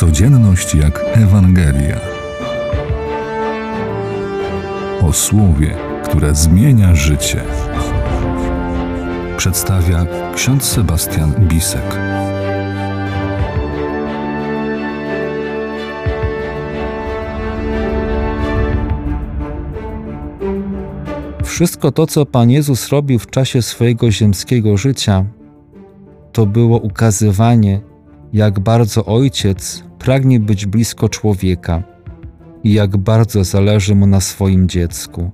Codzienność jak Ewangelia. O słowie, które zmienia życie. Przedstawia ksiądz Sebastian Bisek. Wszystko to, co Pan Jezus robił w czasie swojego ziemskiego życia, to było ukazywanie, jak bardzo Ojciec pragnie być blisko człowieka i jak bardzo zależy mu na swoim dziecku.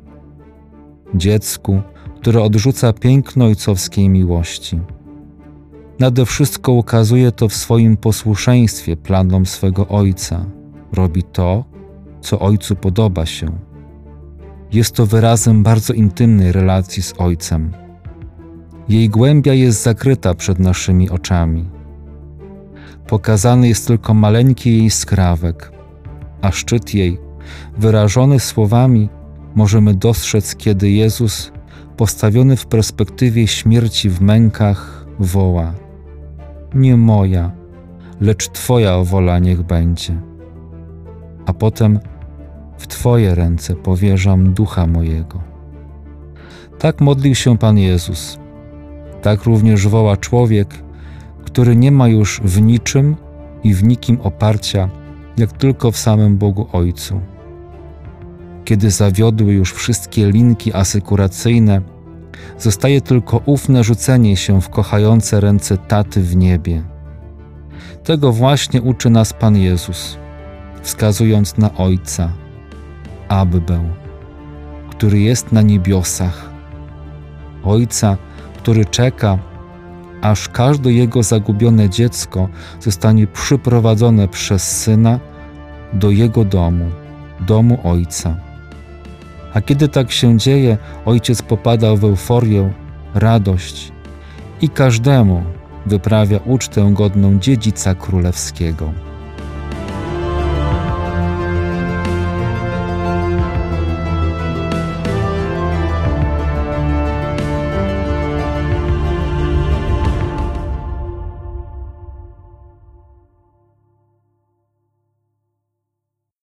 Dziecku, które odrzuca piękno ojcowskiej miłości. Nade wszystko ukazuje to w swoim posłuszeństwie planom swego Ojca. Robi to, co Ojcu podoba się. Jest to wyrazem bardzo intymnej relacji z Ojcem. Jej głębia jest zakryta przed naszymi oczami. Pokazany jest tylko maleńki jej skrawek, a szczyt jej, wyrażony słowami, możemy dostrzec, kiedy Jezus, postawiony w perspektywie śmierci w mękach, woła: Nie moja, lecz Twoja wola niech będzie. A potem w Twoje ręce powierzam ducha mojego. Tak modlił się Pan Jezus. Tak również woła człowiek, który nie ma już w niczym i w nikim oparcia, jak tylko w samym Bogu Ojcu. Kiedy zawiodły już wszystkie linki asykuracyjne, zostaje tylko ufne rzucenie się w kochające ręce Taty w niebie. Tego właśnie uczy nas Pan Jezus, wskazując na Ojca, Abbę, który jest na niebiosach, Ojca, który czeka, aż każde jego zagubione dziecko zostanie przyprowadzone przez Syna do jego domu, domu Ojca. A kiedy tak się dzieje, Ojciec popada w euforię, radość i każdemu wyprawia ucztę godną dziedzica królewskiego.